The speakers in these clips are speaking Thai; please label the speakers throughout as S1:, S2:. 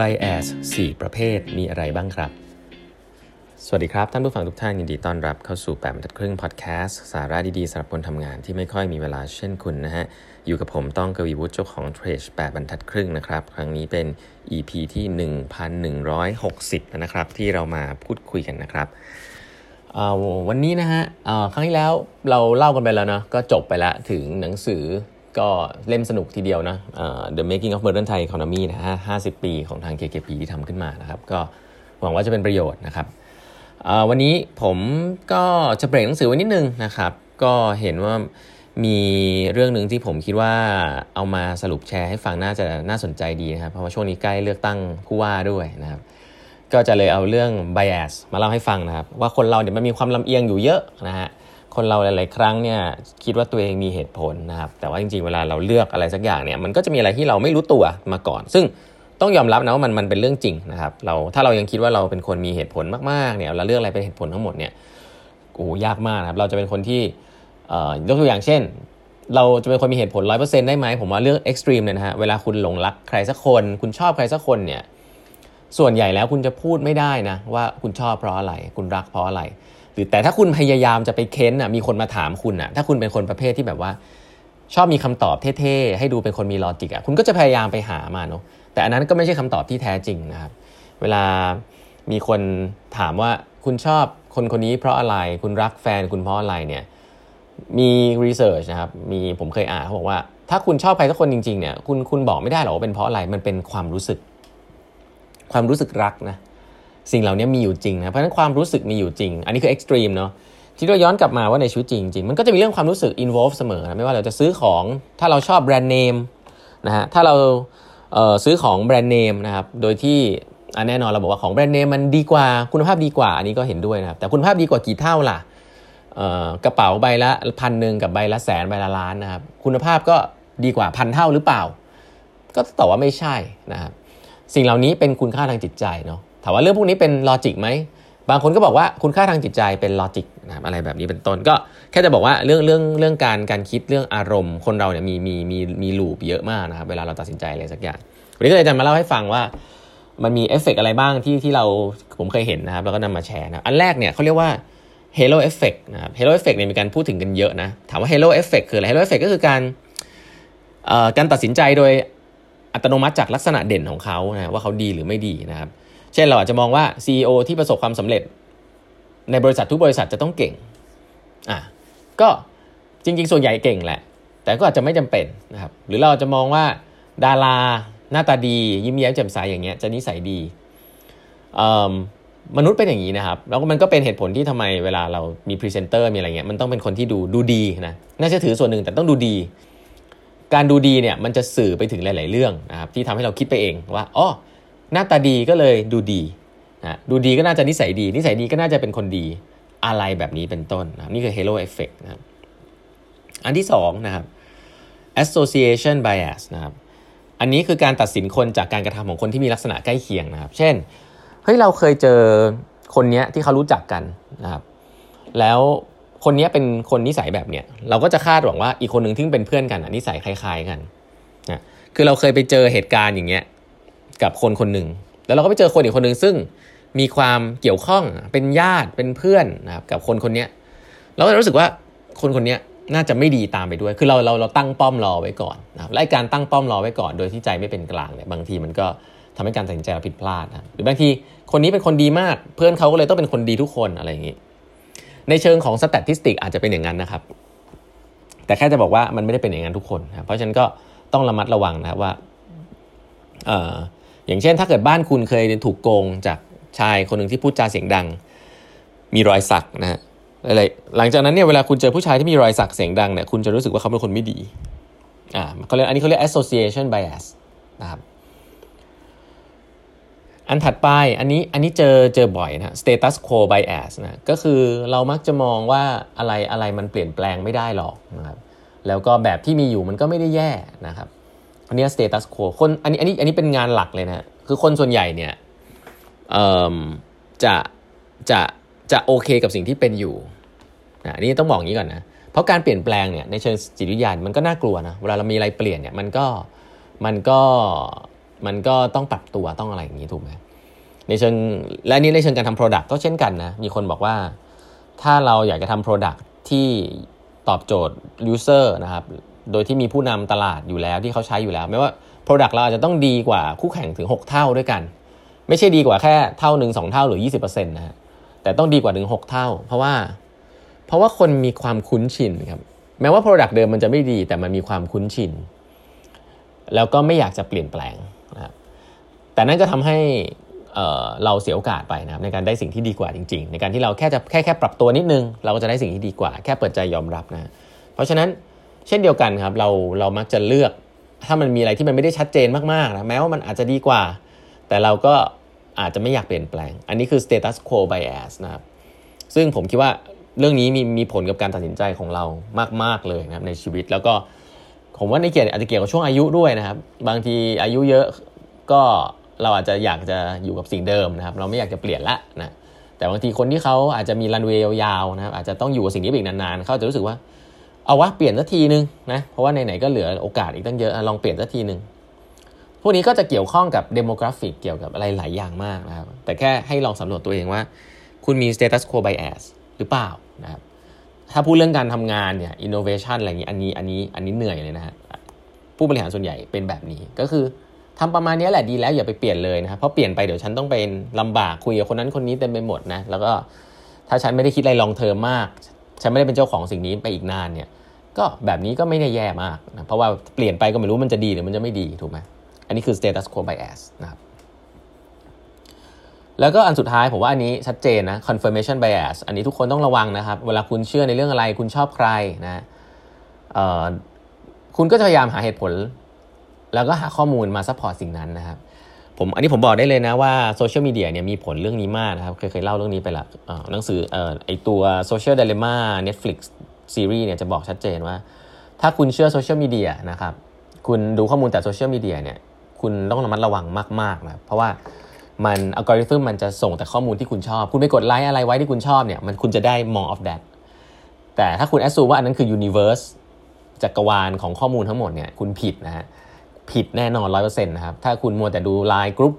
S1: bias 4 ประเภทมีอะไรบ้างครับ สวัสดีครับ ท่านผู้ฟังทุกท่านยินดีต้อนรับเข้าสู่ 8บรรทัดครึ่งพอดแคสต์สาระดีๆสำหรับคนทำงานที่ไม่ค่อยมีเวลาเช่นคุณนะฮะ อยู่กับผมต้องกวีวุฒิเจ้าของเทรช8บรรทัดครึ่งนะครับ ครั้งนี้เป็น EP ที่ 1160 นะครับ ที่เรามาพูดคุยกันนะครับวันนี้นะฮะครั้งที่แล้วเราเล่ากันไปแล้วเนาะก็จบไปแล้วถึงหนังสือ ก็เล่มสนุกทีเดียวนะ The Making of Modern Thai Economy นะฮะ50 ปีของทาง KKP ที่ทำขึ้นมานะครับ ก็หวังว่าจะเป็นประโยชน์นะครับ วันนี้ผมก็จะเบรกหนังสือไว้นิดนึงนะครับ ก็เห็นว่ามีเรื่องหนึ่งที่ผมคิดว่าเอามาสรุปแชร์ให้ฟังน่าจะน่าสนใจดีนะครับ เพราะว่าช่วงนี้ใกล้เลือกตั้งผู้ว่าด้วยนะครับ ก็จะเลยเอาเรื่อง bias มาเล่าให้ฟังนะครับ ว่าคนเราเนี่ยมันมีความลำเอียงอยู่เยอะนะฮะ คนเราหลาย ๆ ครั้งเนี่ยคิดว่าตัวเองมีเหตุผลนะครับแต่ว่าจริง ๆ เวลาเราเลือกอะไรสักอย่างเนี่ยมันก็จะมีอะไรที่เราไม่รู้ตัวมาก่อน ซึ่งต้องยอมรับนะว่ามันมันเป็นเรื่องจริงนะครับเราถ้าเรายังคิดว่าเราเป็นคนมีเหตุผลมาก ๆ เนี่ยเราเลือกอะไรเป็นเหตุผลทั้งหมดเนี่ยโอ้ยากมากนะครับเราจะเป็นคนที่ยกตัวอย่างเช่น เราจะเป็นคนมีเหตุผลร้อยเปอร์เซ็นต์ได้ไหมผมว่าเรื่องเอ็กซ์ตรีมเนี่ยนะฮะเวลาคุณหลงรักใครสักคน คุณชอบใครสักคนเนี่ยส่วนใหญ่แล้วคุณจะพูดไม่ได้นะว่าคุณชอบเพราะอะไร คุณรักเพราะอะไรือแต่ถ้าคุณพยายามจะไปเค้นอะมีคนมาถามคุณอะถ้าคุณเป็นคนประเภทที่แบบว่า ชอบมีคำตอบเท่ๆให้ดูเป็นคนมี logic อะคุณก็จะพยายามไปหามาเนาะแต่อันนั้นก็ไม่ใช่คำตอบที่แท้จริงนะครับเวลามีคนถามว่าคุณชอบคนคนนี้เพราะอะไรคุณรักแฟนคุณเพราะอะไรเนี่ยมี research นะครับมีผมเคยอ่านเขาบอกว่า ถ้าคุณชอบใครสักคนจริงๆเนี่ยคุณคุณบอกไม่ได้หรอกว่าเป็นเพราะอะไรมันเป็นความรู้สึก ความรู้สึกรักนะ สิ่งเหล่านี้มีอยู่จริงนะเพราะฉะนั้นความรู้สึกมีอยู่จริง อันนี้คือ extreme เนาะที่เราย้อนกลับมาว่าในชีวิตจริงจริงมันก็จะมีเรื่องความรู้สึก involve เสมอนะไม่ว่าเราจะซื้อของถ้าเราชอบแบรนด์เนมนะฮะถ้าเราซื้อของแบรนด์เนมนะครับโดยที่แน่นอนเราบอกว่าของแบรนด์เนมมันดีกว่าคุณภาพดีกว่า อันนี้ก็เห็นด้วยนะครับแต่คุณภาพดีกว่ากี่เท่าล่ะกระเป๋าใบละพันหนึ่งกับใบละแสนใบละล้านนะครับคุณภาพก็ดีกว่าพันเท่าหรือเปล่า ก็ตอบว่าไม่ใช่นะครับสิ่งเหล่านี้เป็นคุณค่าทางจิตใจเนาะ ถามว่าเรื่องพวกนี้เป็น logic ไหมบางคนก็บอกว่าคุณค่าทางจิตใจเป็น logic นะครับอะไรแบบนี้เป็นต้นก็แค่จะบอกว่าเรื่องเรื่องเรื่องการการคิดเรื่องอารมณ์ คนเราเนี่ยมีมีมีมี loop เยอะมากนะครับเวลาเราตัดสินใจอะไรสักอย่างวันนี้ก็เลยจะมาเล่าให้ฟังว่ามันมีเอฟเฟกอะไรบ้างที่ที่เราผมเคยเห็นนะครับแล้วก็นำมาแชร์นะอันแรกเนี่ยเขาเรียกว่า Halo Effect นะครับ Halo Effect เนี่ยมีการพูดถึงกันเยอะนะถามว่า Halo Effect คืออะไร Halo Effect ก็คือการการตัดสินใจโดยอัตโนมัติจากลักษณะเด่นของเขานะว่าเขาดีหรือไม่ดีนะครับ เช่นเราอาจจะมองว่า CEO ที่ประสบความสำเร็จ ในบริษัททุกบริษัทจะต้องเก่งอะก็จริงๆ ส่วนใหญ่เก่งแหละ แต่ก็อาจจะไม่จำเป็นนะครับหรือเราจะมองว่าดาราหน้าตาดี ยิ้มแย้มแจ่มใสอย่างเงี้ยจะนิสัยดีมนุษย์เป็นอย่างนี้นะครับ แล้วมันก็เป็นเหตุผลที่ทำไมเวลาเรามีพรีเซนเตอร์มีอะไรเงี้ยมันต้องเป็นคนที่ดูดูดีนะน่าจะถือส่วนหนึ่งแต่ต้องดูดี การดูดีเนี่ยมันจะสื่อไปถึงหลาย ๆ เรื่องนะครับที่ทำให้เราคิดไปเองว่าอ๋อ หน้าตาดีก็เลยดูดีนะดูดีก็น่าจะนิสัยดี นิสัยดีก็น่าจะเป็นคนดีอะไรแบบนี้เป็นต้นนะนี่คือ halo effect นะครับอันที่2นะครับ association bias นะครับอันนี้คือการตัดสินคนจากการกระทำของคนที่มีลักษณะใกล้เคียงนะครับ เช่นเฮ้ยเราเคยเจอคนนี้ที่เขารู้จักกันนะครับ แล้วคนนี้เป็นคนนิสัยแบบเนี้ยเราก็จะคาดหวังว่าอีกคนหนึ่งที่เป็นเพื่อนกันนิสัยคล้าย ๆกันนะคือเราเคยไปเจอเหตุการณ์อย่างเงี้ย กับคนคนหนึ่ง แล้วเราก็ไปเจอคนอีกคนหนึ่งซึ่งมีความเกี่ยวข้องเป็นญาติเป็นเพื่อนนะครับกับคนคนนี้เราก็รู้สึกว่าคนคนนี้น่าจะไม่ดีตามไปด้วย คือเราเราเราตั้งป้อมรอไว้ก่อนนะครับและการตั้งป้อมรอไว้ก่อน โดยที่ใจไม่เป็นกลางเนี่ยบางทีมันก็ทำให้การตัดสินใจเราผิดพลาดนะหรือบางทีคนนี้เป็นคนดีมาก เพื่อนเขาก็เลยต้องเป็นคนดีทุกคนอะไรอย่างนี้ ในเชิงของสแตติติอาจจะเป็นอย่างนั้นนะครับ แต่แค่จะบอกว่ามันไม่ได้เป็นอย่างนั้นทุกคนนะเพราะฉะนั้นก็ต้องระมัดระวังนะครับว่าเอ่อ อย่างเช่น ถ้าเกิดบ้านคุณเคยถูกโกงจากชายคนหนึ่งที่พูดจาเสียงดัง มีรอยสักนะฮะอะไรหลังจากนั้นเนี่ยเวลาคุณเจอผู้ชายที่มีรอยสักเสียงดังเนี่ยคุณจะรู้สึกว่าเขาเป็นคนไม่ดีอ่าเขาเรียกอันนี้เขาเรียก association bias นะครับอันถัดไปอันนี้อันนี้เจอเจอบ่อยนะ status quo bias นะก็คือเรามักจะมองว่าอะไรอะไรมันเปลี่ยนแปลงไม่ได้หรอกนะครับแล้วก็แบบที่มีอยู่มันก็ไม่ได้แย่นะครับ อันนี้ status quo คนอันนี้อันนี้อันนี้เป็นงานหลักเลยนะคือคนส่วนใหญ่เนี่ยจะจะจะโอเคกับสิ่งที่เป็นอยู่นะอันนี้ต้องบอกอย่างนี้ก่อนนะเพราะการเปลี่ยนแปลงเนี่ยในเชิงจิตวิทยามันก็น่ากลัวนะเวลาเรามีอะไรเปลี่ยนเนี่ยมันก็มันก็มันก็ต้องปรับตัวต้องอะไรอย่างนี้ถูกไหมในเชิงและนี่ในเชิงการทำ Product ก็เช่นกันนะมีคนบอกว่าถ้าเราอยากจะทำ Product ที่ตอบโจทย์ User นะครับ โดยที่มีผู้นำตลาดอยู่แล้วที่เขาใช้อยู่แล้ว ไม่ว่า Product เราอาจจะต้องดีกว่าคู่แข่งถึง 6 เท่าด้วยกัน ไม่ใช่ดีกว่าแค่เท่าหนึ่งสองเท่าหรือ 20%นะฮะแต่ต้องดีกว่าถึง 6 เท่า เพราะว่า เพราะว่าคนมีความคุ้นชินครับแม้ว่า Product เดิมมันจะไม่ดีแต่มันมีความคุ้นชิน แล้วก็ไม่อยากจะเปลี่ยนแปลงนะครับแต่นั่นก็ทำให้เเราเสียโอกาสไปนะครับในการได้สิ่งที่ดีกว่าจริง ๆ ในการที่เราแค่จะแค่แค่ปรับตัวนิดนึง เราก็จะได้สิ่งที่ดีกว่า แค่เปิดใจยอมรับนะ เพราะฉะนั้น เช่นเดียวกันครับเราเรามักจะเลือก ถ้ามันมีอะไรที่มันไม่ได้ชัดเจนมากๆนะแม้ว่ามันอาจจะดีกว่า แต่เราก็อาจจะไม่อยากเปลี่ยนแปลง อันนี้คือ status quo bias นะครับซึ่งผมคิดว่าเรื่องนี้มีมีผลกับการตัดสินใจของเรามาก ๆ เลยนะครับในชีวิตแล้วก็ผมว่าในเกี่ยวอาจจะเกี่ยวกับช่วงอายุด้วยนะครับ บางทีอายุเยอะก็เราอาจจะอยากจะอยู่กับสิ่งเดิมนะครับ เราไม่อยากจะเปลี่ยนละนะแต่บางทีคนที่เขาอาจจะมีรันเวย์ยาวๆนะครับอาจจะต้องอยู่กับสิ่งนี้อีกนานๆเขาจะรู้สึกว่า เอาวะเปลี่ยนสักทีนึงนะเพราะว่าไหนๆก็เหลือโอกาสอีกตั้งเยอะลองเปลี่ยนสักทีนึงพวกนี้ก็จะเกี่ยวข้องกับ demographic เกี่ยวกับอะไรหลายอย่างมากนะครับแต่แค่ให้ลองสำรวจตัวเองว่า คุณมี status quo bias หรือเปล่านะครับถ้าพูดเรื่องการทำงานเนี่ย innovation อะไรอย่างนี้อันนี้อันนี้อันนี้เหนื่อยเลยนะฮะผู้บริหารส่วนใหญ่เป็นแบบนี้ก็คือทำประมาณนี้แหละดีแล้วอย่าไปเปลี่ยนเลยนะครับเพราะเปลี่ยนไปเดี๋ยวฉันต้องเป็นลำบากคุยกับคนนั้นคนนี้เต็มไปหมดนะแล้วก็ถ้าฉันไม่ได้คิดอะไรลองเทอมมาก ฉันไม่ได้เป็นเจ้าของสิ่งนี้ไปอีกนานเนี่ย ก็แบบนี้ก็ไม่ได้แย่มากนะเพราะว่าเปลี่ยนไปก็ไม่รู้มันจะดีหรือมันจะไม่ดีถูกไหมอันนี้คือ status quo bias นะครับแล้วก็อันสุดท้ายผมว่าอันนี้ชัดเจนนะ confirmation bias อันนี้ทุกคนต้องระวังนะครับ เวลาคุณเชื่อในเรื่องอะไร คุณชอบใครนะคุณก็จะพยายามหาเหตุผล แล้วก็หาข้อมูลมา support สิ่งนั้นนะครับผมอันนี้ผมบอกได้เลยนะว่าโซเชียลมีเดียเนี่ยมีผลเรื่องนี้มากนะครับ เคยเคยเล่าเรื่องนี้ไปละหนังสือไอตัว social dilemma Netflix ซีรีส์เนี่ยจะบอกชัดเจนว่า ถ้าคุณเชื่อโซเชียลมีเดียนะครับคุณดูข้อมูลแต่โซเชียลมีเดียเนี่ยคุณต้องระมัดระวังมากๆนะเพราะว่ามันอัลกอริทึมมันจะส่งแต่ข้อมูลที่คุณชอบ คุณไปกดไลค์อะไรไว้ที่คุณชอบเนี่ยมันคุณจะได้ more of that แต่ถ้าคุณ assume ว่าอันนั้นคือ universe จักรวาลของข้อมูลทั้งหมดเนี่ยคุณผิดนะฮะผิดแน่นอนร้อยเปอร์เซ็นต์นะครับถ้าคุณมัวแต่ดูไลน์กรุ๊ป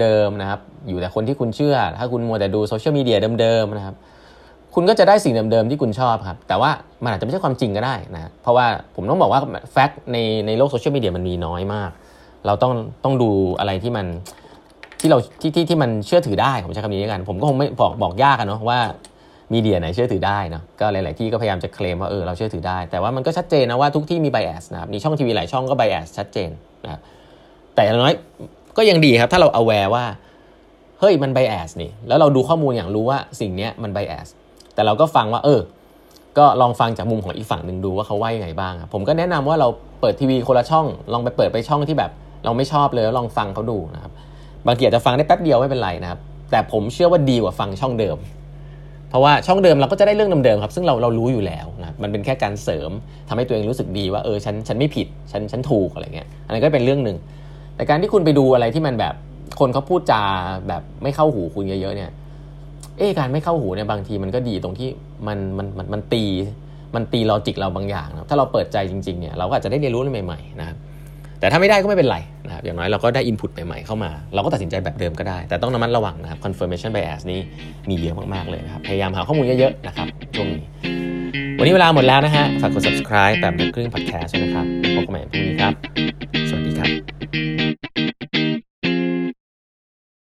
S1: เดิมๆนะครับอยู่แต่คนที่คุณเชื่อ ถ้าคุณมัวแต่ดูโซเชียลมีเดียเดิมๆนะครับ คุณก็จะได้สิ่งเดิมๆที่คุณชอบครับ แต่ว่ามันอาจจะไม่ใช่ความจริงก็ได้นะ เพราะว่าผมต้องบอกว่า fact ในในโลกโซเชียลมีเดียมันมีน้อยมาก เราต้องต้องดูอะไรที่มันที่เราที่ที่ที่มันเชื่อถือได้ผมใช้คำนี้กัน ผมก็คงไม่บอกบอกยากกันเนาะว่า media ไหนเชื่อถือได้นะก็หลาย ๆ ที่ก็พยายามจะเคลมว่าเออเราเชื่อถือได้ แต่ว่ามันก็ชัดเจนนะว่าทุกที่มี bias นะครับมีช่องทีวีหลายช่องก็ bias ชัดเจนนะแต่อย่างน้อยก็ยังดีครับถ้าเรา aware ว่าเฮ้ยมัน bias นี่แล้วเราดูข้อมูลอย่างรู้ว่าสิ่งนี้มัน bias แต่เราก็ฟังว่า เออ ก็ลองฟังจากมุมของอีกฝั่งหนึ่งดูว่าเขาว่ายังไงบ้างผมก็แนะนำว่าเราเปิดทีวีคนละช่อง ลองไปเปิดไปช่องที่แบบ เราไม่ชอบเลยแล้วลองฟังเขาดูนะครับบางทีอาจจะฟังได้แป๊บเดียวไม่เป็นไรนะครับ แต่ผมเชื่อว่าดีกว่าฟังช่องเดิม เพราะว่าช่องเดิมเราก็จะได้เรื่องเดิมๆครับ ซึ่งเราเรารู้อยู่แล้วนะมันเป็นแค่การเสริมทำให้ตัวเองรู้สึกดีว่าเออฉันฉันไม่ผิดฉันฉันถูกอะไรเงี้ยอันนี้ก็เป็นเรื่องหนึ่งแต่การที่คุณไปดูอะไรที่มันแบบคนเขาพูดจาแบบไม่เข้าหูคุณเยอะๆเนี่ย เอ๊การไม่เข้าหูเนี่ยบางทีมันก็ดีตรงที่มันมันมันมันตีมันตีลอจิกเราบางอย่างนะถ้าเราเปิดใจจริงๆเนี่ยเราก็อาจจะได้เรียนรู้อะไรใหม่ๆนะครับแต่ถ้าไม่ได้ก็ไม่เป็นไรนะครับอย่างน้อยเราก็ได้อินพุตใหม่ๆเข้ามา เราก็ตัดสินใจแบบเดิมก็ได้ แต่ต้องระมัดระวังนะครับ confirmation bias นี้มีเยอะมากๆเลยนะครับพยายามหาข้อมูลเยอะๆนะครับช่วงนี้ วันนี้เวลาหมดแล้วนะฮะฝากกด subscribe แบบเดินครึ่ง podcast นะครับพบกันใหม่พรุ่งนี้ครับ